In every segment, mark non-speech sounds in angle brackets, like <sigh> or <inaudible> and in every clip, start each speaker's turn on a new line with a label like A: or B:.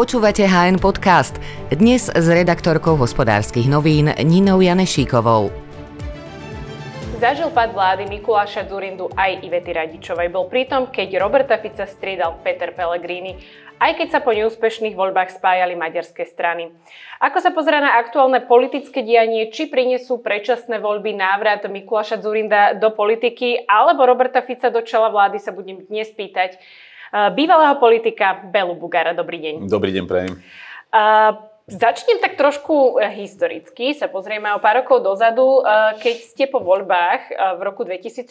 A: Počúvate HN Podcast. Dnes s redaktorkou hospodárskych novín Ninou Janešíkovou.
B: Zažil pad vlády Mikuláša Zurindu aj Ivety Radičovej. Bol pritom, keď Roberta Fica striedal Peter Pellegrini, aj keď sa po neúspešných voľbách spájali maďarské strany. Ako sa pozerá na aktuálne politické dianie, či prinesú predčasné voľby návrat Mikuláša Zurinda do politiky, alebo Roberta Fica do čela vlády sa budem dnes pýtať bývalého politika Belu Bugara. Dobrý deň.
C: Dobrý deň, prajem.
B: Uh, Začnem tak trošku e, historicky, sa pozrieme o pár rokov dozadu, keď ste po voľbách v roku 2016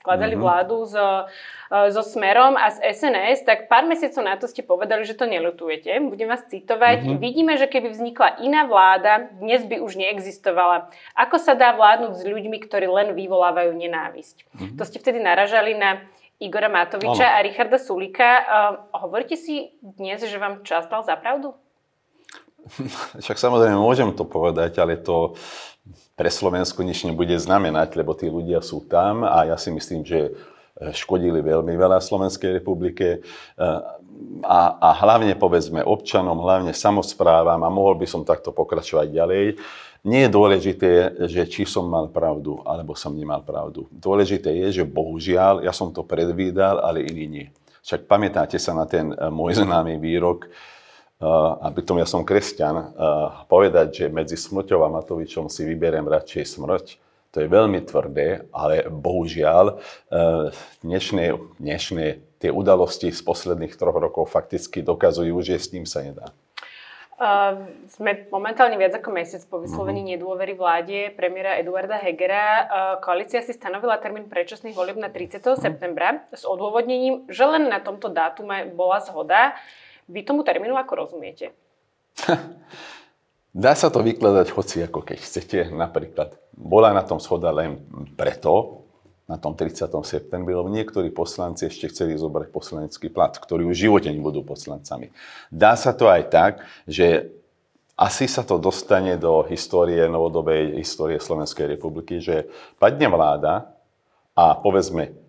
B: skladali mm-hmm. vládu so, so Smerom a s SNS, tak pár mesiacov na to ste povedali, že to nelutujete. Budem vás citovať. Mm-hmm. Vidíme, že keby vznikla iná vláda, dnes by už neexistovala. Ako sa dá vládnuť s ľuďmi, ktorí len vyvolávajú nenávisť? Mm-hmm. To ste vtedy naražali na Igora Matoviča ano. a Richarda Sulika. Uh, hovoríte si dnes, že vám čas dal za pravdu? <laughs>
C: Však samozrejme môžem to povedať, ale to pre Slovensku nič nebude znamenať, lebo tí ľudia sú tam a ja si myslím, že škodili veľmi veľa Slovenskej republike a, a hlavne povedzme občanom, hlavne samozprávam a mohol by som takto pokračovať ďalej. Nie je dôležité, že či som mal pravdu, alebo som nemal pravdu. Dôležité je, že bohužiaľ, ja som to predvídal, ale iní nie. Však pamätáte sa na ten eh, môj známy výrok, uh, a pritom ja som kresťan, uh, povedať, že medzi smrťou a Matovičom si vyberiem radšej smrť, to je veľmi tvrdé, ale bohužiaľ dnešné, dnešné tie udalosti z posledných troch rokov fakticky dokazujú, že s tým sa nedá.
B: Uh, sme momentálne viac ako mesiac po vyslovení uh-huh. nedôvery vláde premiéra Eduarda Hegera. Uh, koalícia si stanovila termín predčasných volieb na 30. Uh-huh. septembra s odôvodnením, že len na tomto dátume bola zhoda. Vy tomu termínu ako rozumiete? <laughs>
C: Dá sa to vykladať hoci ako keď chcete. Napríklad bola na tom schoda len preto, na tom 30. septembri, lebo niektorí poslanci ešte chceli zobrať poslanecký plat, ktorí už v živote nebudú poslancami. Dá sa to aj tak, že asi sa to dostane do histórie, novodobej histórie Slovenskej republiky, že padne vláda a povedzme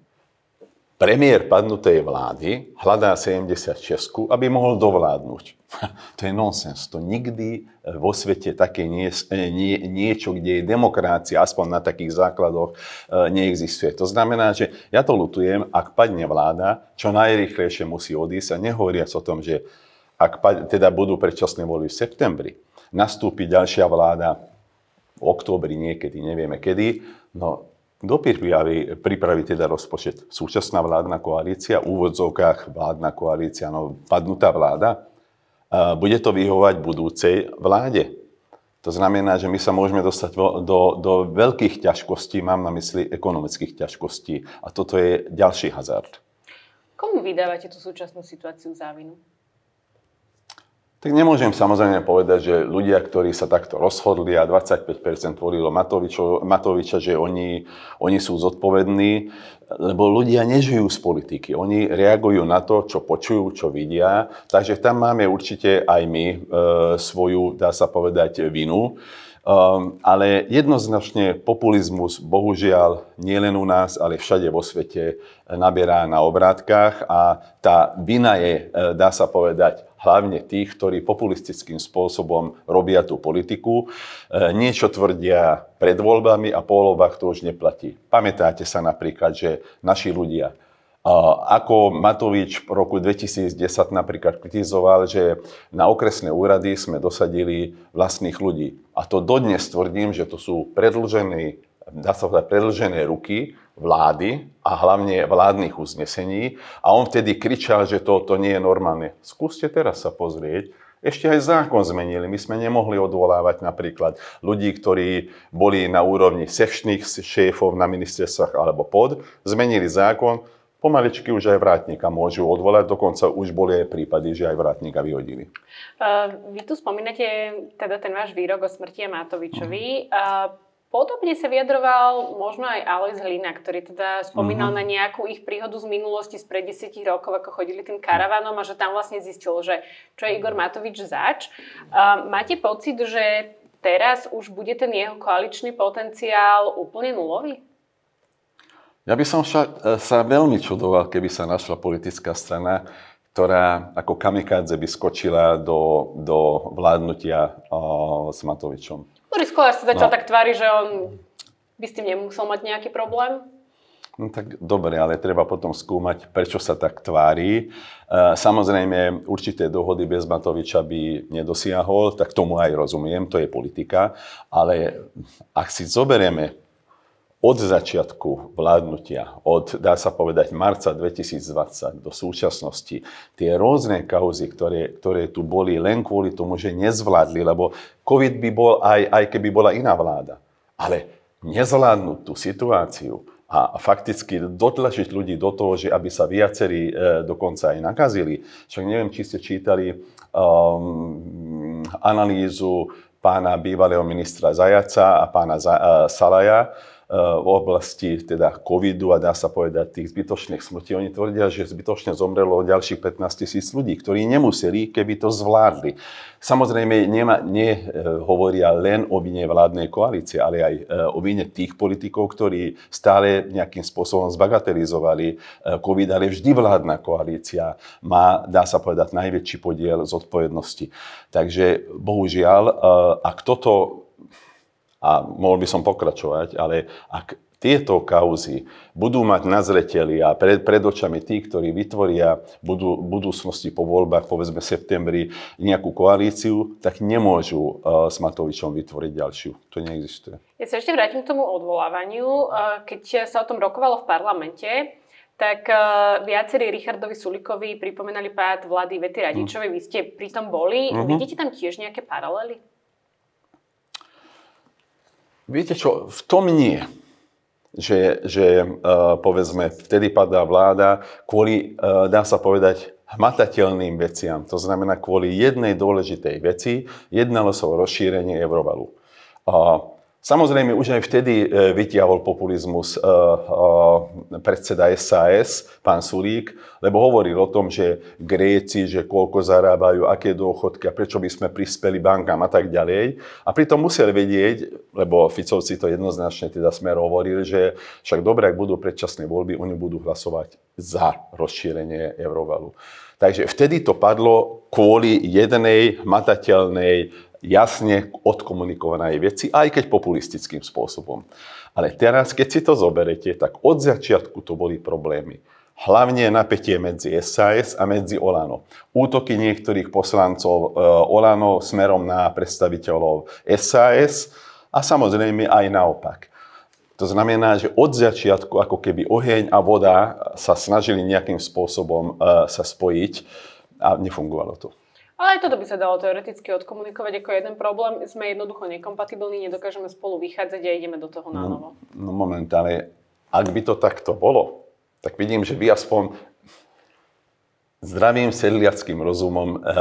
C: Premiér padnutej vlády hľadá 76, aby mohol dovládnuť. <laughs> to je nonsens. To nikdy vo svete také nie, nie, niečo, kde je demokracia, aspoň na takých základoch, e, neexistuje. To znamená, že ja to lutujem, ak padne vláda, čo najrychlejšie musí odísť a nehovoriac o tom, že ak teda budú predčasné voľby v septembri, nastúpi ďalšia vláda v októbri niekedy, nevieme kedy, no kto pripraví, pripraví teda rozpočet? Súčasná vládna koalícia, v úvodzovkách vládna koalícia, no padnutá vláda. Bude to vyhovať budúcej vláde. To znamená, že my sa môžeme dostať do, do veľkých ťažkostí, mám na mysli ekonomických ťažkostí. A toto je ďalší hazard.
B: Komu vydávate tú súčasnú situáciu závinu?
C: Tak nemôžem samozrejme povedať, že ľudia, ktorí sa takto rozhodli a 25% volilo Matovičo, Matoviča, že oni, oni sú zodpovední, lebo ľudia nežijú z politiky. Oni reagujú na to, čo počujú, čo vidia. Takže tam máme určite aj my e, svoju, dá sa povedať, vinu. Um, ale jednoznačne populizmus, bohužiaľ, nielen u nás, ale všade vo svete naberá na obrátkach a tá vina je, e, dá sa povedať, hlavne tých, ktorí populistickým spôsobom robia tú politiku. E, niečo tvrdia pred voľbami a po voľbách to už neplatí. Pamätáte sa napríklad, že naši ľudia ako Matovič v roku 2010 napríklad kritizoval, že na okresné úrady sme dosadili vlastných ľudí. A to dodnes tvrdím, že to sú predlžené, dá sa predlžené ruky vlády a hlavne vládnych uznesení. A on vtedy kričal, že toto to nie je normálne. Skúste teraz sa pozrieť, ešte aj zákon zmenili. My sme nemohli odvolávať napríklad ľudí, ktorí boli na úrovni sekčných šéfov na ministerstvách alebo pod. Zmenili zákon, Pomaličky už aj vrátnika môžu odvolať, dokonca už boli aj prípady, že aj vrátnika vyhodili.
B: Uh, vy tu spomínate teda ten váš výrok o smrti Matovičovi. Uh, Podobne sa vyjadroval možno aj Alois Hlina, ktorý teda spomínal uh-huh. na nejakú ich príhodu z minulosti spred 10 rokov, ako chodili tým karavanom a že tam vlastne zistil, že čo je Igor Matovič zač. Uh, máte pocit, že teraz už bude ten jeho koaličný potenciál úplne nulový?
C: Ja by som však e, sa veľmi čudoval, keby sa našla politická strana, ktorá ako kamikádze by skočila do, do vládnutia uh, s Matovičom.
B: Boris Kolár sa začal no. tak tvári, že on by s tým nemusel mať nejaký problém.
C: No tak dobre, ale treba potom skúmať, prečo sa tak tvári. Samozrejme, určité dohody bez Matoviča by nedosiahol, tak tomu aj rozumiem, to je politika. Ale ak si zoberieme od začiatku vládnutia, od, dá sa povedať, marca 2020 do súčasnosti, tie rôzne kauzy, ktoré, ktoré tu boli len kvôli tomu, že nezvládli, lebo COVID by bol aj, aj keby bola iná vláda. Ale nezvládnuť tú situáciu a fakticky dotlačiť ľudí do toho, že aby sa viacerí e, dokonca aj nakazili. Však neviem, či ste čítali um, analýzu pána bývalého ministra Zajaca a pána uh, Salaja, v oblasti teda covidu a dá sa povedať tých zbytočných smrti. Oni tvrdia, že zbytočne zomrelo ďalších 15 tisíc ľudí, ktorí nemuseli, keby to zvládli. Samozrejme, nema, nehovoria len o vine vládnej koalície, ale aj e, o vine tých politikov, ktorí stále nejakým spôsobom zbagatelizovali e, COVID, ale vždy vládna koalícia má, dá sa povedať, najväčší podiel zodpovednosti. Takže bohužiaľ, ak toto a mohol by som pokračovať, ale ak tieto kauzy budú mať na zreteli a pred, pred očami tí, ktorí vytvoria budú, budúcnosti po voľbách, povedzme v septembri, nejakú koalíciu, tak nemôžu uh, s Matovičom vytvoriť ďalšiu. To neexistuje.
B: Ja sa ešte vrátim k tomu odvolávaniu. Uh, keď sa o tom rokovalo v parlamente, tak uh, viacerí Richardovi Sulikovi pripomínali pád vlády Vety Radičovej. Mm. Vy ste pri tom boli. Mm-hmm. Vidíte tam tiež nejaké paralely?
C: Viete čo, v tom nie. Že, že uh, povedzme, vtedy padá vláda kvôli, uh, dá sa povedať, hmatateľným veciam. To znamená kvôli jednej dôležitej veci, jednalo sa o rozšírenie Eurovalu. Uh, Samozrejme, už aj vtedy e, vytiahol populizmus e, e, predseda SAS, pán Sulík, lebo hovoril o tom, že Gréci, že koľko zarábajú, aké dôchodky a prečo by sme prispeli bankám a tak ďalej. A pritom musel vedieť, lebo Ficovci to jednoznačne teda smer hovorili, že však dobre, ak budú predčasné voľby, oni budú hlasovať za rozšírenie Eurovalu. Takže vtedy to padlo kvôli jednej matateľnej jasne odkomunikovanej veci, aj keď populistickým spôsobom. Ale teraz, keď si to zoberete, tak od začiatku to boli problémy. Hlavne napätie medzi SAS a medzi Olano. Útoky niektorých poslancov e, Olano smerom na predstaviteľov SAS a samozrejme aj naopak. To znamená, že od začiatku ako keby oheň a voda sa snažili nejakým spôsobom e, sa spojiť a nefungovalo to.
B: Ale aj toto by sa dalo teoreticky odkomunikovať ako jeden problém. Sme jednoducho nekompatibilní, nedokážeme spolu vychádzať a ideme do toho na no, novo.
C: No, no momentálne, ak by to takto bolo, tak vidím, že vy aspoň zdravým sedliackým rozumom eh,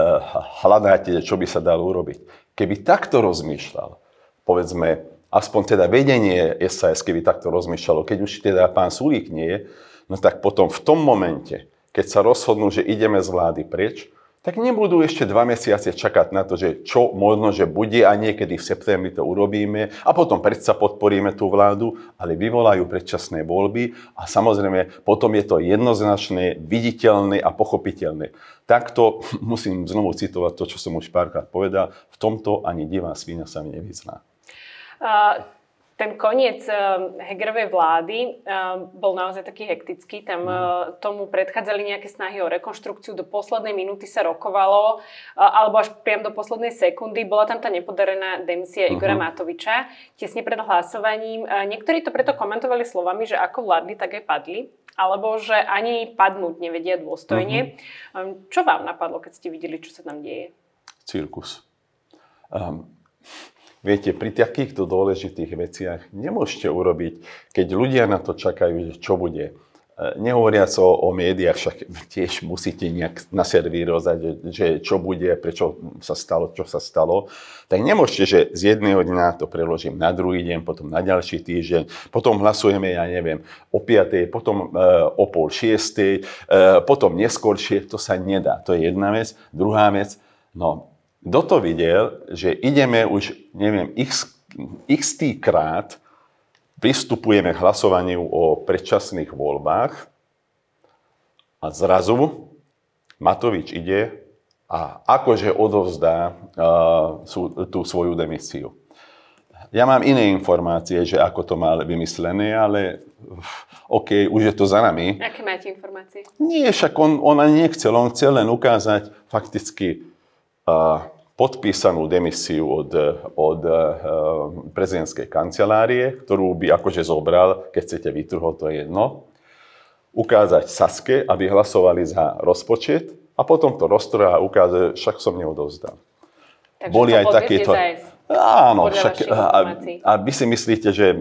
C: hľadáte, čo by sa dalo urobiť. Keby takto rozmýšľal, povedzme, aspoň teda vedenie SAS, keby takto rozmýšľalo, keď už teda pán Sulík nie, no tak potom v tom momente, keď sa rozhodnú, že ideme z vlády preč, tak nebudú ešte dva mesiace čakať na to, že čo možno, že bude a niekedy v septembri to urobíme a potom predsa podporíme tú vládu, ale vyvolajú predčasné voľby a samozrejme potom je to jednoznačné, viditeľné a pochopiteľné. Takto <laughs> musím znovu citovať to, čo som už párkrát povedal, v tomto ani divá svíňa sa mi nevyzná.
B: Uh ten koniec eh, Hegerovej vlády eh, bol naozaj taký hektický. Tam eh, tomu predchádzali nejaké snahy o rekonštrukciu. Do poslednej minúty sa rokovalo, alebo až priam do poslednej sekundy. Bola tam tá nepodarená demisia Igora uh-huh. Matoviča tesne pred hlasovaním. Niektorí to preto komentovali slovami, že ako vládli, tak aj padli. Alebo že ani padnúť nevedia dôstojne. Uh-huh. Čo vám napadlo, keď ste videli, čo sa tam deje?
C: Cirkus. Um, Viete, pri takýchto dôležitých veciach nemôžete urobiť, keď ľudia na to čakajú, čo bude. E, nehovoriac o, o médiách, však tiež musíte nejak naservírovať, že čo bude, prečo sa stalo, čo sa stalo. Tak nemôžete, že z jedného dňa to preložím na druhý deň, potom na ďalší týždeň, potom hlasujeme, ja neviem, o 5, potom e, o pol 6, e, potom neskôršie, to sa nedá. To je jedna vec. Druhá vec, no kto to videl, že ideme už, neviem, x, x krát pristupujeme k hlasovaniu o predčasných voľbách a zrazu Matovič ide a akože odovzdá uh, tú svoju demisiu. Ja mám iné informácie, že ako to má vymyslené, ale OK, už je to za nami.
B: Aké máte informácie?
C: Nie, však on, on ani nechcel, on chcel len ukázať fakticky uh, podpísanú demisiu od, od uh, prezidentskej kancelárie, ktorú by akože zobral, keď chcete vytrhol, to je jedno. Ukázať Saske, aby hlasovali za rozpočet a potom to roztroja a ukáže, však som neodovzdal.
B: Takže
C: Boli aj takéto... Áno, však... A, a vy si myslíte, že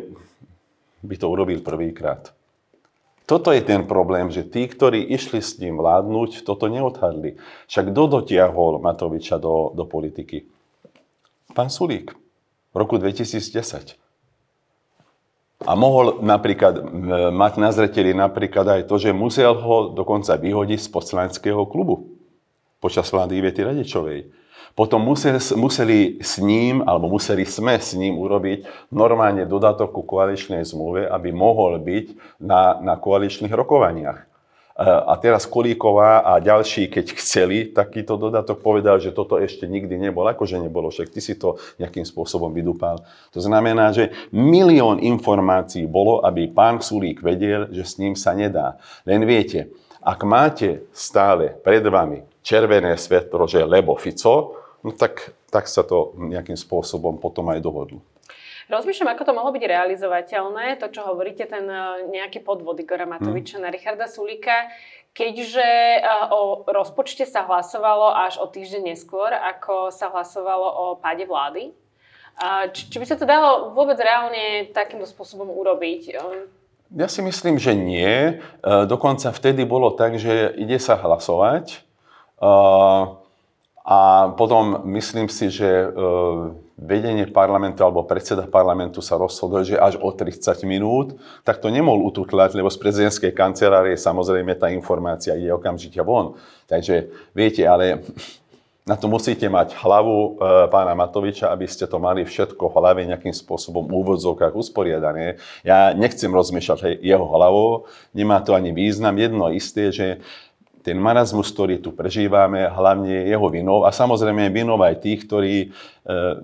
C: by to urobil prvýkrát. Toto je ten problém, že tí, ktorí išli s ním vládnuť, toto neodhadli. Však kto dotiahol Matoviča do, do politiky? Pán Sulík v roku 2010. A mohol napríklad mať na zreteli napríklad aj to, že musel ho dokonca vyhodiť z poslaneckého klubu počas vlády Ivety Radičovej. Potom museli, museli s ním, alebo museli sme s ním urobiť normálne dodatok ku koaličnej zmluve, aby mohol byť na, na koaličných rokovaniach. E, A teraz Kolíková a ďalší, keď chceli takýto dodatok, povedal, že toto ešte nikdy nebolo. Akože nebolo, však ty si to nejakým spôsobom vydupal. To znamená, že milión informácií bolo, aby pán Sulík vedel, že s ním sa nedá. Len viete, ak máte stále pred vami červené svetlo, že lebo Fico, no tak, tak sa to nejakým spôsobom potom aj dohodlo.
B: Rozmýšľam, ako to mohlo byť realizovateľné, to, čo hovoríte, ten eh, nejaký podvod Igora Matoviča na Richarda Sulíka, keďže eh, o rozpočte sa hlasovalo až o týždeň neskôr, ako sa hlasovalo o páde vlády. Či, či by sa to dalo vôbec reálne takýmto spôsobom urobiť? Eh,
C: Ja si myslím, že nie. E, Dokonca vtedy bolo tak, že ide sa hlasovať e, a potom myslím si, že e, vedenie parlamentu alebo predseda parlamentu sa rozhodol, že až o 30 minút, tak to nemohol ututlať, lebo z prezidentskej kancelárie samozrejme tá informácia ide okamžite von. Takže viete, ale na to musíte mať hlavu e, pána Matoviča, aby ste to mali všetko v hlave nejakým spôsobom úvodzovkách usporiadané. Ja nechcem rozmýšľať jeho hlavou, nemá to ani význam. Jedno isté, že ten marazmus, ktorý tu prežívame, hlavne je jeho vinou a samozrejme vinou aj tých, ktorí e,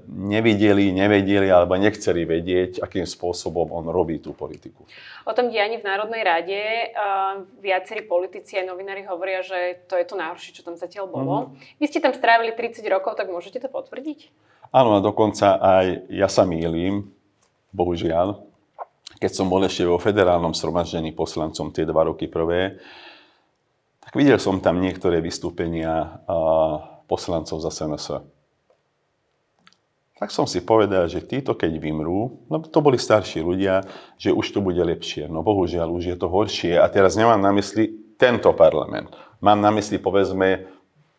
C: nevideli, nevedeli alebo nechceli vedieť, akým spôsobom on robí tú politiku.
B: O tom dianí v Národnej rade uh, viacerí politici a novinári hovoria, že to je to najhoršie, čo tam zatiaľ bolo. Vy ste tam strávili 30 rokov, tak môžete to potvrdiť?
C: Áno, a dokonca aj ja sa mýlim, bohužiaľ, keď som bol ešte vo federálnom sromaždení poslancom tie dva roky prvé, tak videl som tam niektoré vystúpenia poslancov za SNS. Tak som si povedal, že títo keď vymrú, lebo to boli starší ľudia, že už to bude lepšie. No bohužiaľ, už je to horšie. A teraz nemám na mysli tento parlament. Mám na mysli, povedzme,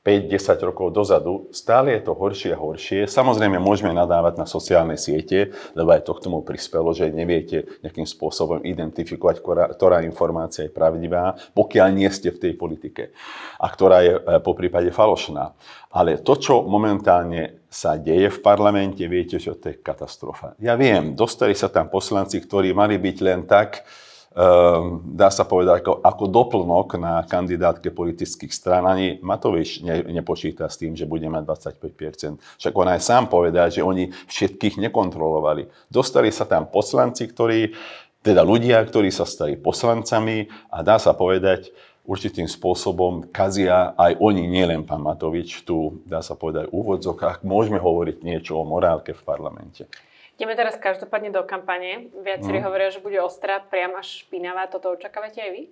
C: 5-10 rokov dozadu, stále je to horšie a horšie. Samozrejme, môžeme nadávať na sociálne siete, lebo aj to k tomu prispelo, že neviete nejakým spôsobom identifikovať, ktorá, ktorá informácia je pravdivá, pokiaľ nie ste v tej politike a ktorá je e, po prípade falošná. Ale to, čo momentálne sa deje v parlamente, viete, že to je katastrofa. Ja viem, dostali sa tam poslanci, ktorí mali byť len tak, dá sa povedať, ako, ako doplnok na kandidátke politických strán. Ani Matovič ne, nepočíta s tým, že bude mať 25%. Však on aj sám povedal, že oni všetkých nekontrolovali. Dostali sa tam poslanci, ktorí, teda ľudia, ktorí sa stali poslancami a dá sa povedať, určitým spôsobom kazia aj oni, nielen pán Matovič, tu dá sa povedať v úvodzokách, môžeme hovoriť niečo o morálke v parlamente.
B: Ideme teraz každopádne do kampane. Viacerí
C: Mhm.
B: hovoria, že bude ostrá, priam až špinavá. Toto očakávate aj vy?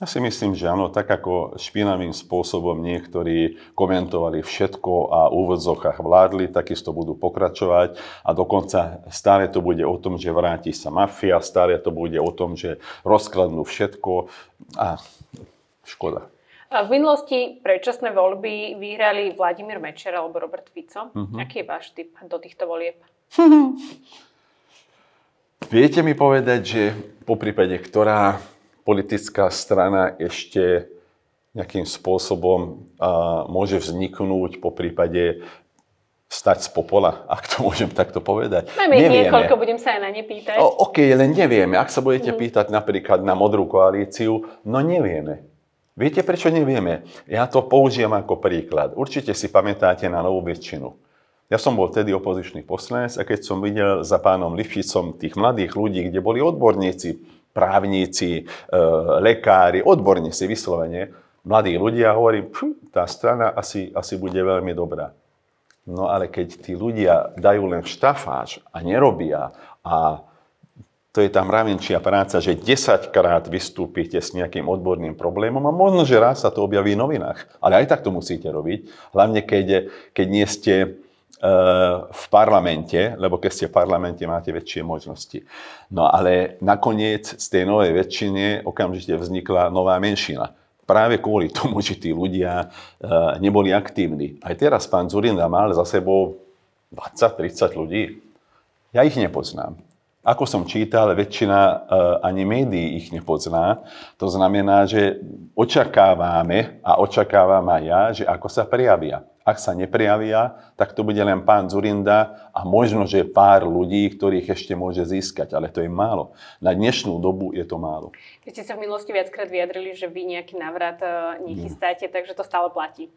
C: Ja si myslím, že áno, tak ako špinavým spôsobom niektorí komentovali všetko a v úvodzokách vládli, takisto budú pokračovať a dokonca stále to bude o tom, že vráti sa mafia, stále to bude o tom, že rozkladnú všetko a škoda.
B: A V minulosti predčasné voľby vyhrali Vladimír Mečer alebo Robert Fico.
C: Mhm.
B: Aký je váš typ do týchto volieb? <laughs>
C: Viete mi povedať, že po prípade, ktorá politická strana ešte nejakým spôsobom a, môže vzniknúť, po prípade stať z popola, ak to môžem takto povedať.
B: Máme ich niekoľko, budem sa aj na ne pýtať.
C: O, OK, len nevieme. Ak sa budete pýtať napríklad na modrú koalíciu, no nevieme. Viete, prečo nevieme? Ja to použijem ako príklad. Určite si pamätáte na novú väčšinu. Ja som bol vtedy opozičný poslanec a keď som videl za pánom Lifšicom tých mladých ľudí, kde boli odborníci, právnici, e, lekári, odborníci vyslovene, mladí ľudia, hovorím, tá strana asi, asi bude veľmi dobrá. No ale keď tí ľudia dajú len štafáč a nerobia a to je tá mravenčia práca, že 10 krát vystúpite s nejakým odborným problémom a možno, že raz sa to objaví v novinách. Ale aj tak to musíte robiť, hlavne keď, keď nie ste v parlamente, lebo keď ste v parlamente, máte väčšie možnosti. No ale nakoniec z tej novej väčšine okamžite vznikla nová menšina. Práve kvôli tomu, že tí ľudia e, neboli aktívni. Aj teraz pán Zurinda mal za sebou 20-30 ľudí. Ja ich nepoznám. Ako som čítal, väčšina uh, ani médií ich nepozná. To znamená, že očakávame a očakávam aj ja, že ako sa prijavia. Ak sa neprijavia, tak to bude len pán Zurinda a možno, že pár ľudí, ktorých ešte môže získať, ale to je málo. Na dnešnú dobu je to málo.
B: Vy ste sa v minulosti viackrát vyjadrili, že vy nejaký návrat uh, nechystáte, mm. takže to stále platí.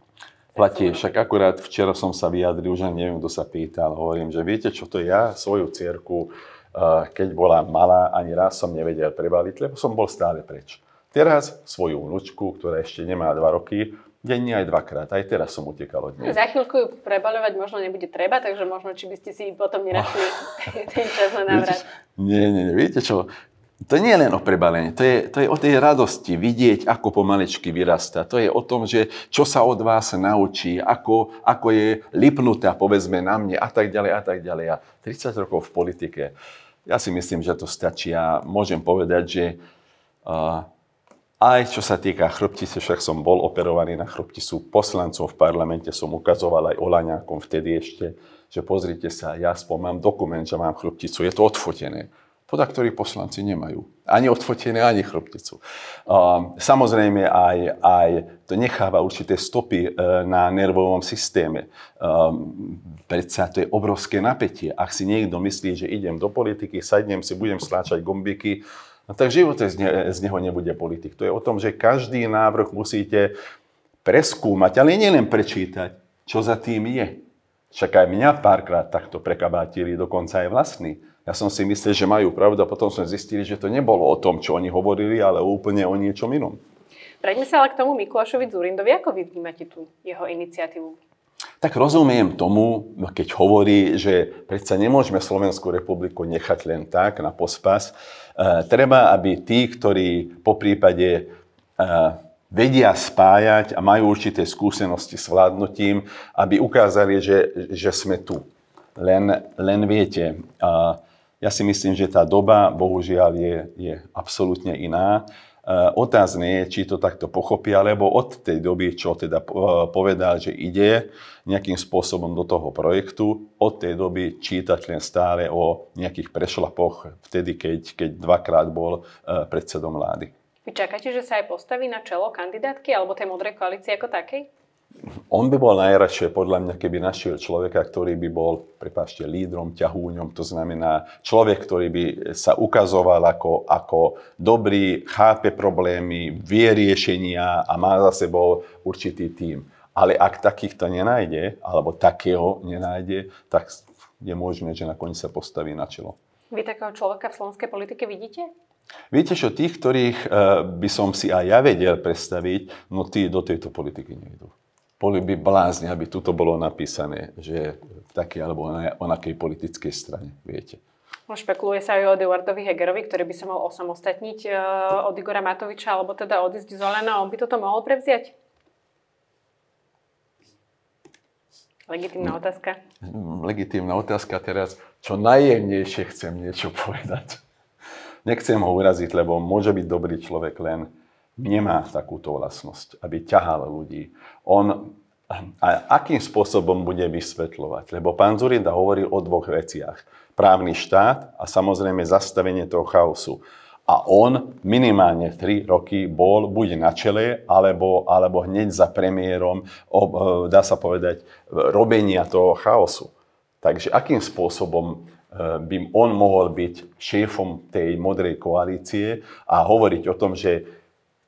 C: Platí, však akurát včera som sa vyjadril, už neviem, kto sa pýtal, hovorím, že viete čo, to ja svoju cierku keď bola malá, ani raz som nevedel prebaliť, lebo som bol stále preč. Teraz svoju vnúčku, ktorá ešte nemá dva roky, denne aj dvakrát. Aj teraz som utekal od nej.
B: Za chvíľku ju prebaľovať možno nebude treba, takže možno, či by ste si potom nenašli <laughs> ten čas na návrat.
C: Nie, nie, nie. Viete čo? To nie je len o prebalení, to je, to je o tej radosti, vidieť, ako pomalečky vyrastá. To je o tom, že čo sa od vás naučí, ako, ako je lipnutá, povedzme, na mne a tak ďalej a tak ďalej. A 30 rokov v politike, ja si myslím, že to stačí a môžem povedať, že uh, aj čo sa týka chrbtice, však som bol operovaný na chrbticu poslancov v parlamente, som ukazoval aj Olaňákom vtedy ešte, že pozrite sa, ja spomám dokument, že mám chrbticu, je to odfotené podľa ktorých poslanci nemajú. Ani odfotené, ani chrbticu. Um, samozrejme, aj, aj to necháva určité stopy uh, na nervovom systéme. Um, predsa to je obrovské napätie. Ak si niekto myslí, že idem do politiky, sadnem si, budem stláčať gombiky, tak v živote z, ne, z neho nebude politik. To je o tom, že každý návrh musíte preskúmať, ale nielen prečítať, čo za tým je. Však aj mňa párkrát takto prekabátili, dokonca aj vlastní ja som si myslel, že majú pravdu a potom sme zistili, že to nebolo o tom, čo oni hovorili, ale úplne o niečom inom.
B: Prejdeme sa ale k tomu Mikulášovi Zurindovi. Ako vy vnímate tú jeho iniciatívu?
C: Tak rozumiem tomu, keď hovorí, že predsa nemôžeme Slovenskú republiku nechať len tak na pospas. E, treba, aby tí, ktorí po prípade e, vedia spájať a majú určité skúsenosti s vládnutím, aby ukázali, že, že sme tu. Len, len viete, uh, ja si myslím, že tá doba, bohužiaľ, je, je absolútne iná. E, otázne je, či to takto pochopia, lebo od tej doby, čo teda povedal, že ide nejakým spôsobom do toho projektu, od tej doby čítať len stále o nejakých prešlapoch, vtedy, keď, keď dvakrát bol e, predsedom vlády.
B: Vy čakáte, že sa aj postaví na čelo kandidátky alebo tej modrej koalície ako takej?
C: On by bol najradšie, podľa mňa, keby našiel človeka, ktorý by bol, prepáčte, lídrom, ťahúňom, to znamená človek, ktorý by sa ukazoval ako, ako dobrý, chápe problémy, vie riešenia a má za sebou určitý tím. Ale ak takýchto nenájde, alebo takého nenájde, tak je možné, že nakoniec sa postaví na čelo.
B: Vy takého človeka v slovenskej politike vidíte?
C: Viete čo, tých, ktorých eh, by som si aj ja vedel predstaviť, no tí do tejto politiky nejdú boli by blázni, aby tuto bolo napísané, že v takej alebo onakej politickej strane, viete.
B: No, špekuluje sa aj o Eduardovi Hegerovi, ktorý by sa mal osamostatniť uh, od Igora Matoviča, alebo teda odísť z Olena. On by toto mohol prevziať? Legitímna otázka.
C: Legitímna otázka teraz. Čo najjemnejšie chcem niečo <laughs> povedať. Nechcem ho uraziť, lebo môže byť dobrý človek len nemá takúto vlastnosť, aby ťahal ľudí. On a akým spôsobom bude vysvetľovať? Lebo pán Zurinda hovoril o dvoch veciach. Právny štát a samozrejme zastavenie toho chaosu. A on minimálne 3 roky bol buď na čele, alebo, alebo hneď za premiérom, dá sa povedať, robenia toho chaosu. Takže akým spôsobom e, by on mohol byť šéfom tej modrej koalície a hovoriť o tom, že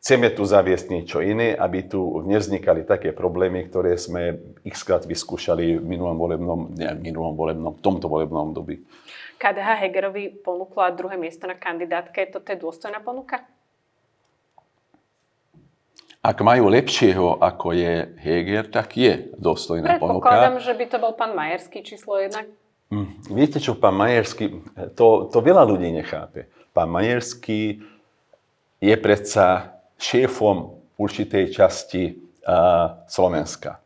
C: Chceme tu zaviesť niečo iné, aby tu nevznikali také problémy, ktoré sme xkrát vyskúšali v minulom volebnom, nie v minulom volebnom, v tomto volebnom období.
B: KDH Hegerovi ponúkla druhé miesto na kandidátke. Toto je dôstojná ponuka?
C: Ak majú lepšieho, ako je Heger, tak je dôstojná ponuka.
B: Predpokladám, že by to bol pán Majerský číslo jednak.
C: Mm, viete čo, pán Majerský, to, to veľa ľudí nechápe. Pán Majerský je predsa šéfom určitej časti Slovenska,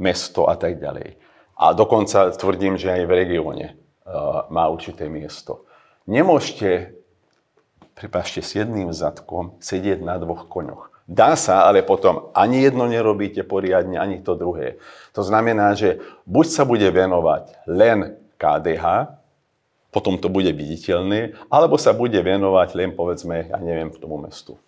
C: mesto a tak ďalej. A dokonca tvrdím, že aj v regióne má určité miesto. Nemôžete, prepáčte, s jedným zadkom sedieť na dvoch koňoch. Dá sa, ale potom ani jedno nerobíte poriadne, ani to druhé. To znamená, že buď sa bude venovať len KDH, potom to bude viditeľné, alebo sa bude venovať len, povedzme, ja neviem, k tomu mestu.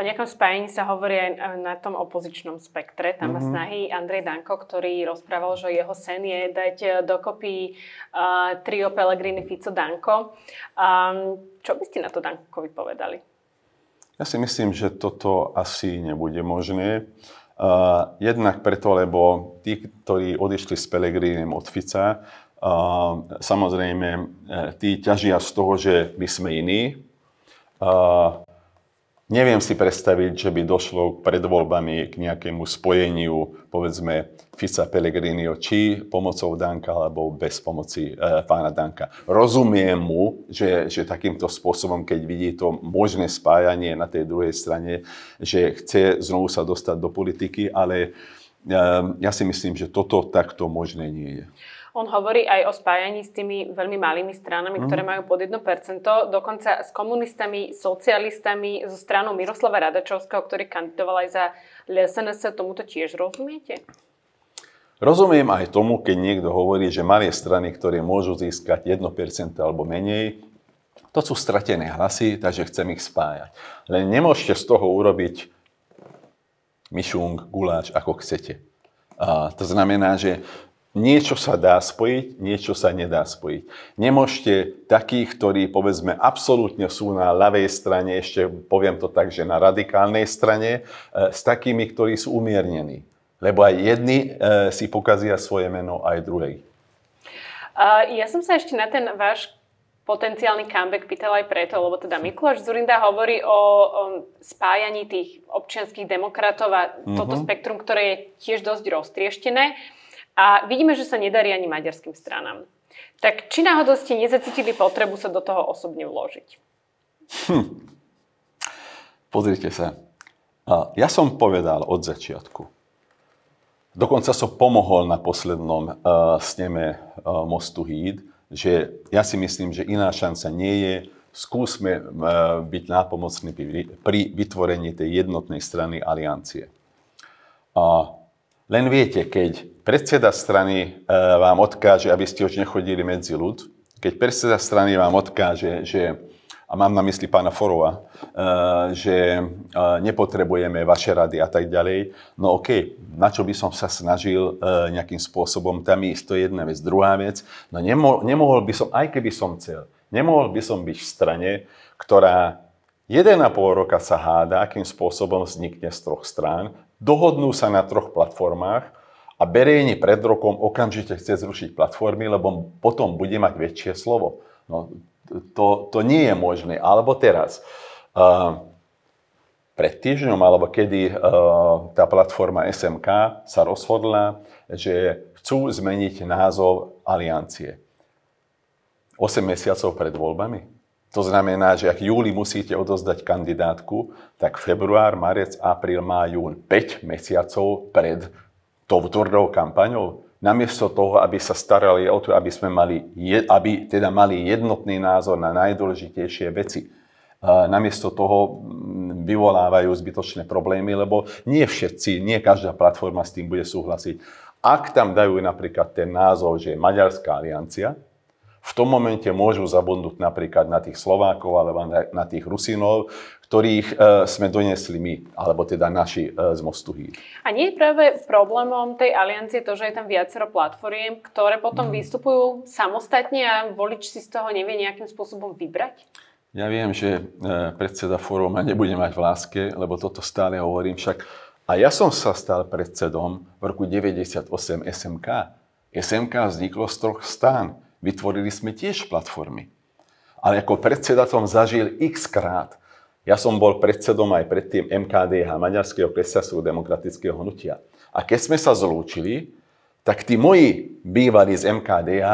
B: O nejakom spájení sa hovorí aj na tom opozičnom spektre. Tam mm-hmm. snahy Andrej Danko, ktorý rozprával, že jeho sen je dať e, dokopy uh, trio Pellegrini Fico Danko. Um, čo by ste na to Dankovi povedali?
C: Ja si myslím, že toto asi nebude možné. Uh, jednak preto, lebo tí, ktorí odišli s Pelegrínem od Fica, uh, samozrejme, tí ťažia z toho, že my sme iní. Uh, Neviem si predstaviť, že by došlo pred voľbami k nejakému spojeniu, povedzme, Fica Pellegrinio, či pomocou Danka, alebo bez pomoci e, pána Danka. Rozumiem mu, že, že takýmto spôsobom, keď vidí to možné spájanie na tej druhej strane, že chce znovu sa dostať do politiky, ale e, ja si myslím, že toto takto možné nie je.
B: On hovorí aj o spájaní s tými veľmi malými stranami, mm. ktoré majú pod 1%, dokonca s komunistami, socialistami, zo stranou Miroslava Radačovského, ktorý kandidoval aj za SNS. Tomuto tiež rozumiete?
C: Rozumiem aj tomu, keď niekto hovorí, že malé strany, ktoré môžu získať 1% alebo menej, to sú stratené hlasy, takže chcem ich spájať. Len nemôžete z toho urobiť myšung, guláč, ako chcete. A to znamená, že Niečo sa dá spojiť, niečo sa nedá spojiť. Nemôžete takých, ktorí povedzme absolútne sú na ľavej strane, ešte poviem to tak, že na radikálnej strane, e, s takými, ktorí sú umiernení. Lebo aj jedni e, si pokazia svoje meno, aj druhej.
B: Ja som sa ešte na ten váš potenciálny comeback pýtal aj preto, lebo teda Mikuláš Zurinda hovorí o, o spájaní tých občianských demokratov a mm-hmm. toto spektrum, ktoré je tiež dosť roztrieštené. A vidíme, že sa nedarí ani maďarským stranám. Tak či náhodou ste nezacítili potrebu sa do toho osobne vložiť? Hm.
C: Pozrite sa. Ja som povedal od začiatku. Dokonca som pomohol na poslednom uh, sneme uh, Mostu Híd, že ja si myslím, že iná šanca nie je. Skúsme uh, byť nápomocní pri, pri vytvorení tej jednotnej strany aliancie. Uh, len viete, keď predseda strany e, vám odkáže, aby ste už nechodili medzi ľud, keď predseda strany vám odkáže, že, a mám na mysli pána Forova, e, že e, nepotrebujeme vaše rady a tak ďalej, no OK, na čo by som sa snažil nejakým spôsobom tam ísť, to je jedna vec. Druhá vec, no nemohol, nemohol by som, aj keby som chcel, nemohol by som byť v strane, ktorá 1,5 roka sa háda, akým spôsobom vznikne z troch strán, dohodnú sa na troch platformách a Berejni pred rokom okamžite chce zrušiť platformy, lebo potom bude mať väčšie slovo. No, to, to nie je možné. Alebo teraz. Uh, pred týždňom, alebo kedy uh, tá platforma SMK sa rozhodla, že chcú zmeniť názov aliancie. 8 mesiacov pred voľbami. To znamená, že ak júli musíte odozdať kandidátku, tak február, marec, apríl, má, jún, 5 mesiacov pred tou tvrdou kampaňou, namiesto toho, aby sa starali o to, aby sme mali, aby teda mali jednotný názor na najdôležitejšie veci. Namiesto toho mm, vyvolávajú zbytočné problémy, lebo nie všetci, nie každá platforma s tým bude súhlasiť. Ak tam dajú napríklad ten názov, že je Maďarská aliancia, v tom momente môžu zabudnúť napríklad na tých Slovákov alebo na, tých Rusinov, ktorých e, sme donesli my, alebo teda naši e, z Mostu Híd.
B: A nie je práve problémom tej aliancie to, že je tam viacero platformiem, ktoré potom mm. vystupujú samostatne a volič si z toho nevie nejakým spôsobom vybrať?
C: Ja viem, že e, predseda fóruma nebude mať v láske, lebo toto stále hovorím však. A ja som sa stal predsedom v roku 98 SMK. SMK vzniklo z troch stán. Vytvorili sme tiež platformy. Ale ako predseda som zažil x krát. Ja som bol predsedom aj predtým MKDH, Maďarského kresťanského demokratického hnutia. A keď sme sa zlúčili, tak tí moji bývali z MKDH,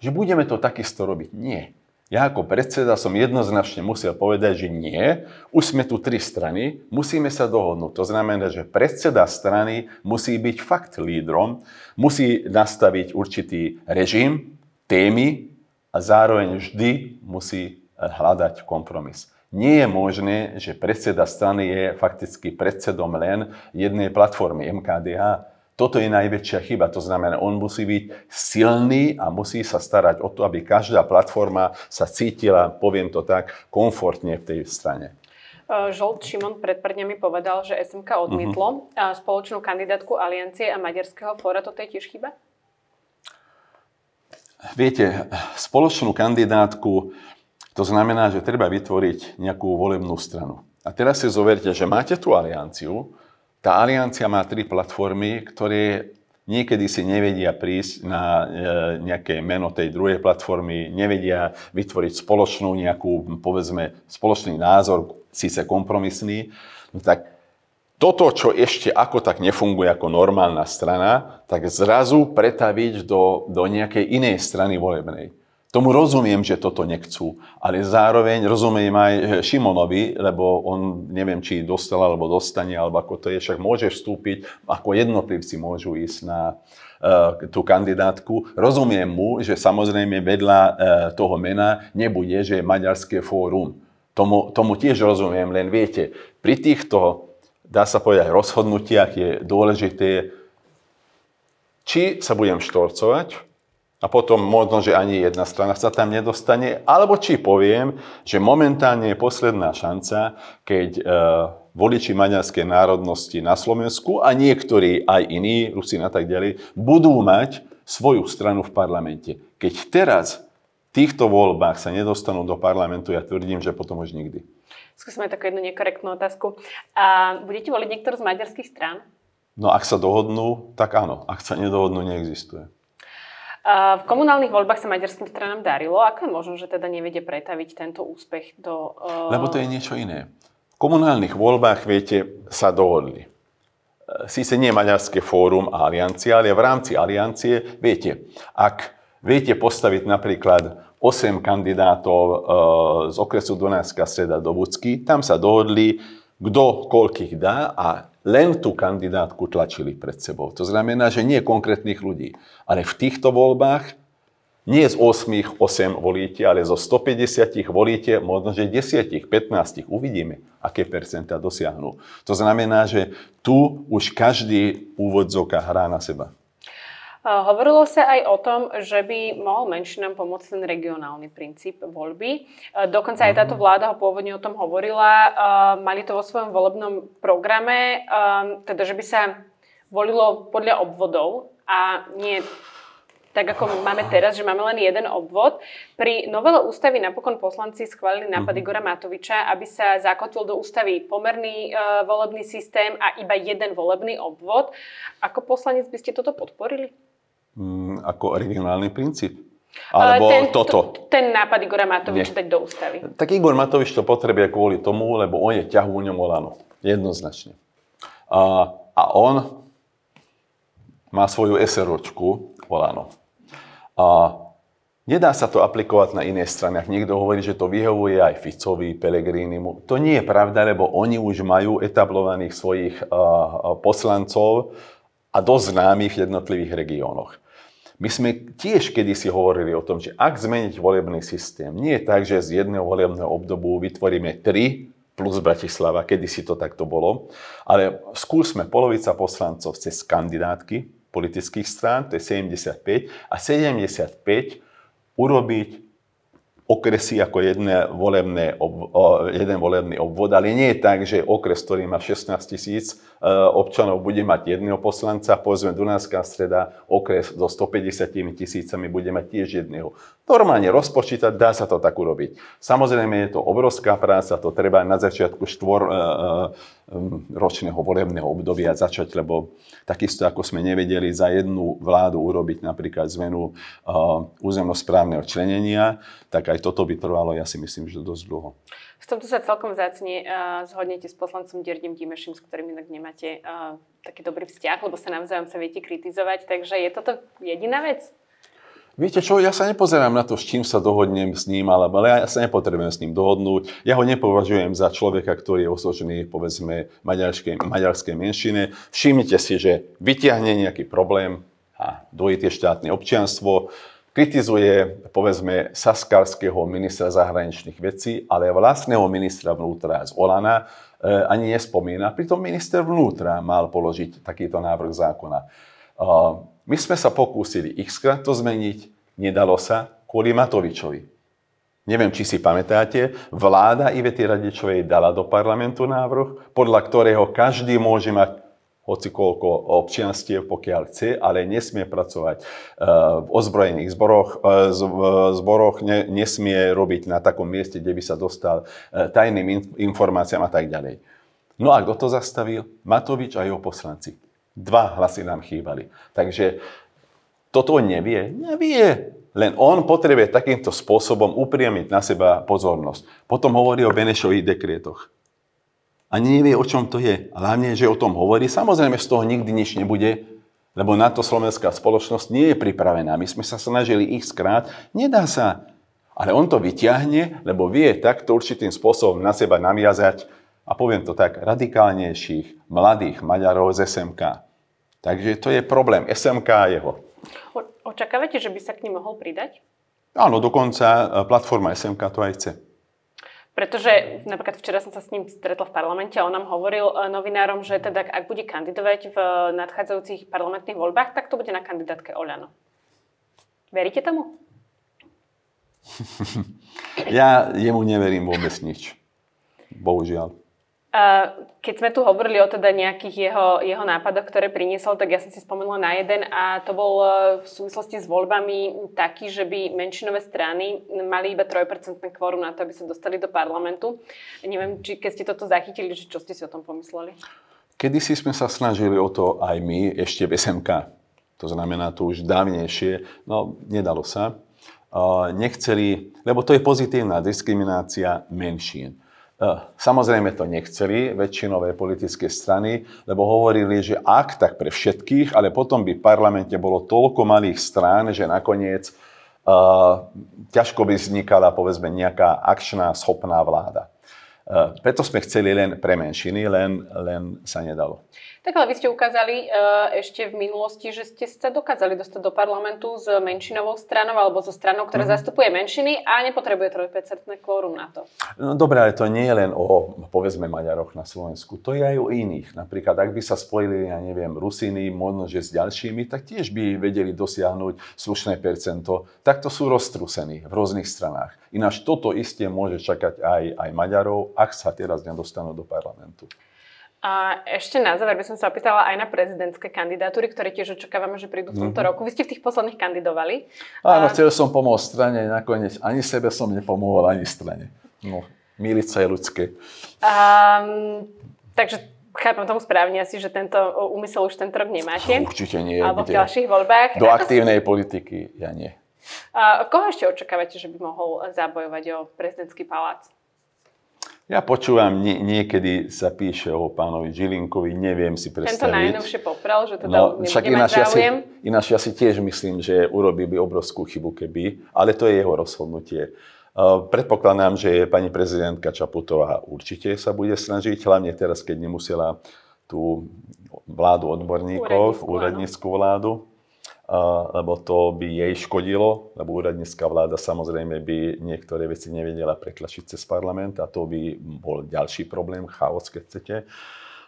C: že budeme to takisto robiť. Nie. Ja ako predseda som jednoznačne musel povedať, že nie, už sme tu tri strany, musíme sa dohodnúť. To znamená, že predseda strany musí byť fakt lídrom, musí nastaviť určitý režim, témy a zároveň vždy musí hľadať kompromis. Nie je možné, že predseda strany je fakticky predsedom len jednej platformy MKDH. Toto je najväčšia chyba. To znamená, on musí byť silný a musí sa starať o to, aby každá platforma sa cítila, poviem to tak, komfortne v tej strane.
B: Žolt Šimon pred pár dňami povedal, že SMK odmietlo uh-huh. spoločnú kandidátku Aliancie a Maďarského fóra. Toto je tiež chyba?
C: Viete, spoločnú kandidátku, to znamená, že treba vytvoriť nejakú volebnú stranu. A teraz si zoverte, že máte tú alianciu, tá aliancia má tri platformy, ktoré niekedy si nevedia prísť na e, nejaké meno tej druhej platformy, nevedia vytvoriť spoločnú nejakú, povedzme, spoločný názor, síce kompromisný, no tak toto, čo ešte ako tak nefunguje ako normálna strana, tak zrazu pretaviť do, do nejakej inej strany volebnej. Tomu rozumiem, že toto nechcú, ale zároveň rozumiem aj Šimonovi, lebo on neviem, či dostal alebo dostane, alebo ako to je, však môže vstúpiť, ako jednotlivci môžu ísť na uh, tú kandidátku. Rozumiem mu, že samozrejme vedľa uh, toho mena nebude, že je Maďarské fórum. Tomu, tomu tiež rozumiem, len viete, pri týchto, dá sa povedať, rozhodnutiach je dôležité, či sa budem štorcovať, a potom možno, že ani jedna strana sa tam nedostane, alebo či poviem, že momentálne je posledná šanca, keď e, voliči maďarskej národnosti na Slovensku a niektorí aj iní, Rusín a tak ďalej, budú mať svoju stranu v parlamente. Keď teraz v týchto voľbách sa nedostanú do parlamentu, ja tvrdím, že potom už nikdy.
B: Skúsme takú jednu nekorektnú otázku. A budete voliť niektorú z maďarských strán?
C: No ak sa dohodnú, tak áno. Ak sa nedohodnú, neexistuje.
B: V komunálnych voľbách sa maďarským stranám darilo. Ako je možno, že teda nevedie pretaviť tento úspech do...
C: Uh... Lebo to je niečo iné. V komunálnych voľbách, viete, sa dohodli. Síce nie Maďarské fórum a aliancia, ale v rámci aliancie, viete, ak viete postaviť napríklad 8 kandidátov z okresu Dunajská streda do Vúcky, tam sa dohodli, kto koľkých dá a len tú kandidátku tlačili pred sebou. To znamená, že nie konkrétnych ľudí. Ale v týchto voľbách nie z 8 8 volíte, ale zo 150 volíte možno, že 10, 15 uvidíme, aké percentá dosiahnu. To znamená, že tu už každý úvodzovka hrá na seba.
B: Hovorilo sa aj o tom, že by mohol menšinám pomôcť ten regionálny princíp voľby. Dokonca aj táto mhm. vláda ho pôvodne o tom hovorila. Mali to vo svojom volebnom programe, teda že by sa volilo podľa obvodov a nie tak ako máme teraz, že máme len jeden obvod. Pri novele ústavy napokon poslanci schválili nápad mhm. Igora Matoviča, aby sa zakotvil do ústavy pomerný uh, volebný systém a iba jeden volebný obvod. Ako poslanec by ste toto podporili?
C: Mm, ako regionálny princíp? Alebo
B: ten,
C: toto?
B: Ten nápad Igora Matoviča dať do ústavy.
C: Tak Igor Matovič to potrebuje kvôli tomu, lebo on je ťahúňom Olano. Jednoznačne. A, a on má svoju SROčku Olano. A nedá sa to aplikovať na iné strany. Ak niekto hovorí, že to vyhovuje aj Ficovi, Pelegrínimu, to nie je pravda, lebo oni už majú etablovaných svojich uh, poslancov a dosť známych v jednotlivých regiónoch. My sme tiež kedysi hovorili o tom, že ak zmeniť volebný systém, nie je tak, že z jedného volebného obdobu vytvoríme tri plus Bratislava, kedysi to takto bolo, ale skúsme polovica poslancov cez kandidátky politických strán, to je 75, a 75 urobiť okresy ako jedné volebné, jeden volebný obvod, ale nie je tak, že okres, ktorý má 16 tisíc občanov, bude mať jedného poslanca, povedzme Dunajská streda, okres so 150 tisícami bude mať tiež jedného. Normálne rozpočítať, dá sa to tak urobiť. Samozrejme je to obrovská práca, to treba na začiatku štvor uh, ročného volebného obdobia začať, lebo takisto ako sme nevedeli za jednu vládu urobiť napríklad zmenu územnosprávneho členenia, tak aj toto by trvalo, ja si myslím, že dosť dlho.
B: V tomto sa celkom vzácne uh, zhodnete s poslancom Derdim Dimešim, s ktorým inak nemáte uh, taký dobrý vzťah, lebo sa navzájom sa viete kritizovať, takže je toto jediná vec?
C: Viete čo, ja sa nepozerám na to, s čím sa dohodnem s ním, ale ja sa nepotrebujem s ním dohodnúť. Ja ho nepovažujem za človeka, ktorý je osočený, povedzme, maďarskej, maďarskej menšine. Všimnite si, že vyťahne nejaký problém a dojde štátne občianstvo, kritizuje, povedzme, saskarského ministra zahraničných vecí, ale vlastného ministra vnútra z Olana e, ani nespomína. Pritom minister vnútra mal položiť takýto návrh zákona. E, my sme sa pokúsili xkrát to zmeniť, nedalo sa kvôli Matovičovi. Neviem, či si pamätáte, vláda Ivety Radičovej dala do parlamentu návrh, podľa ktorého každý môže mať hoci koľko občianstiev, pokiaľ chce, ale nesmie pracovať e, v ozbrojených zboroch, e, zboroch nesmie robiť na takom mieste, kde by sa dostal e, tajným informáciám a tak ďalej. No a kto to zastavil? Matovič a jeho poslanci. Dva hlasy nám chýbali. Takže toto nevie? Nevie. Len on potrebuje takýmto spôsobom upriamiť na seba pozornosť. Potom hovorí o Benešových dekrétoch. A nevie, o čom to je. A hlavne, že o tom hovorí. Samozrejme, z toho nikdy nič nebude, lebo na to slovenská spoločnosť nie je pripravená. My sme sa snažili ich skrát. Nedá sa. Ale on to vyťahne, lebo vie takto určitým spôsobom na seba naviazať a poviem to tak, radikálnejších mladých Maďarov z SMK. Takže to je problém. SMK a jeho.
B: Očakávate, že by sa k ním mohol pridať?
C: Áno, dokonca e, platforma SMK to aj chce.
B: Pretože napríklad včera som sa s ním stretla v parlamente a on nám hovoril e, novinárom, že teda ak bude kandidovať v nadchádzajúcich parlamentných voľbách, tak to bude na kandidátke Oľano. Veríte tomu? <laughs>
C: ja jemu neverím vôbec nič. Bohužiaľ.
B: Keď sme tu hovorili o teda nejakých jeho, jeho nápadoch, ktoré priniesol, tak ja som si spomenula na jeden a to bol e, v súvislosti s voľbami taký, že by menšinové strany mali iba 3% kvorum na to, aby sa dostali do parlamentu. Neviem, či keď ste toto zachytili, čo ste si o tom pomysleli?
C: Kedy si sme sa snažili o to aj my, ešte v SMK. To znamená, to už dávnejšie. No, nedalo sa. Nechceli, lebo to je pozitívna diskriminácia menšín. E, samozrejme to nechceli väčšinové politické strany, lebo hovorili, že ak, tak pre všetkých, ale potom by v parlamente bolo toľko malých strán, že nakoniec uh, ťažko by vznikala povedzme nejaká akčná, schopná vláda. Uh, preto sme chceli len pre menšiny, len, len sa nedalo.
B: Tak ale vy ste ukázali uh, ešte v minulosti, že ste sa dokázali dostať do parlamentu s menšinovou stranou alebo so stranou, ktorá mm-hmm. zastupuje menšiny a nepotrebuje 3% kvórum na to.
C: No dobré, ale to nie je len o, povedzme, Maďaroch na Slovensku. To je aj o iných. Napríklad, ak by sa spojili, ja neviem, Rusiny, možno, že s ďalšími, tak tiež by vedeli dosiahnuť slušné percento. Takto sú roztrusení v rôznych stranách. Ináč toto isté môže čakať aj, aj Maďarov, ak sa teraz nedostanú do parlamentu.
B: A ešte na záver by som sa opýtala aj na prezidentské kandidatúry, ktoré tiež očakávame, že prídu v tomto mm-hmm. roku. Vy ste v tých posledných kandidovali.
C: Áno, chcel som pomôcť strane, nakoniec ani sebe som nepomohol, ani strane. No, miliť sa je ľudské.
B: Um, takže chápem tomu správne asi, že tento úmysel už tento rok nemáte.
C: Určite nie.
B: Alebo v ďalších voľbách.
C: Do aktívnej politiky ja nie.
B: A koho ešte očakávate, že by mohol zabojovať o prezidentský palác?
C: Ja počúvam, nie, niekedy sa píše o pánovi Žilinkovi, neviem si predstaviť.
B: Tento najnovšie poprel, že teda no, však ináč ja, si,
C: ináč ja si tiež myslím, že urobí by obrovskú chybu, keby, ale to je jeho rozhodnutie. Uh, predpokladám, že pani prezidentka Čaputová určite sa bude snažiť, hlavne teraz, keď nemusela tú vládu odborníkov, úradníckú vládu, lebo to by jej škodilo, lebo úradnícka vláda samozrejme by niektoré veci nevedela pretlačiť cez parlament a to by bol ďalší problém, chaos, keď chcete.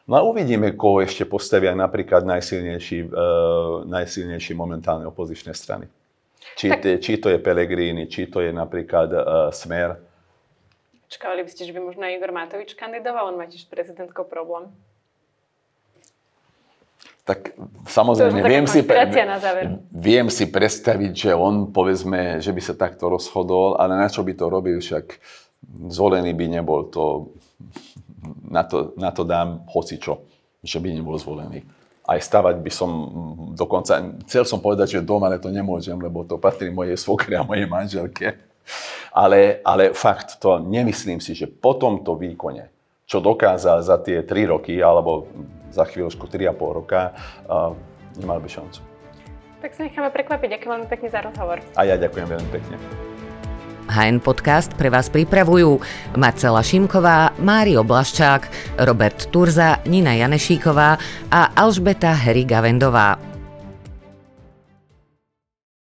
C: No a uvidíme, koho ešte postavia napríklad najsilnejší, uh, najsilnejší momentálne opozičné strany. Či, tak... či to je Pelegrini, či to je napríklad uh, Smer.
B: Čakávali by ste, že by možno Igor Matovič kandidoval? On má tiež prezidentkou problém.
C: Tak samozrejme, viem si,
B: záver.
C: viem si predstaviť, že on, povedzme, že by sa takto rozhodol, ale na čo by to robil, však zvolený by nebol, to, na, to, na to dám hocičo, že by nebol zvolený. Aj stavať by som dokonca, chcel som povedať, že doma, ale to nemôžem, lebo to patrí mojej svokre a mojej manželke. Ale, ale fakt, to nemyslím si, že po tomto výkone, čo dokázal za tie 3 roky, alebo za chvíľočku 3,5 roka, uh, nemal by šancu.
B: Tak sa necháme prekvapiť. Ďakujem veľmi pekne za rozhovor.
C: A ja ďakujem veľmi pekne.
A: HN Podcast pre vás pripravujú Marcela Šimková, Mário Blaščák, Robert Turza, Nina Janešíková a Alžbeta Heri Gavendová.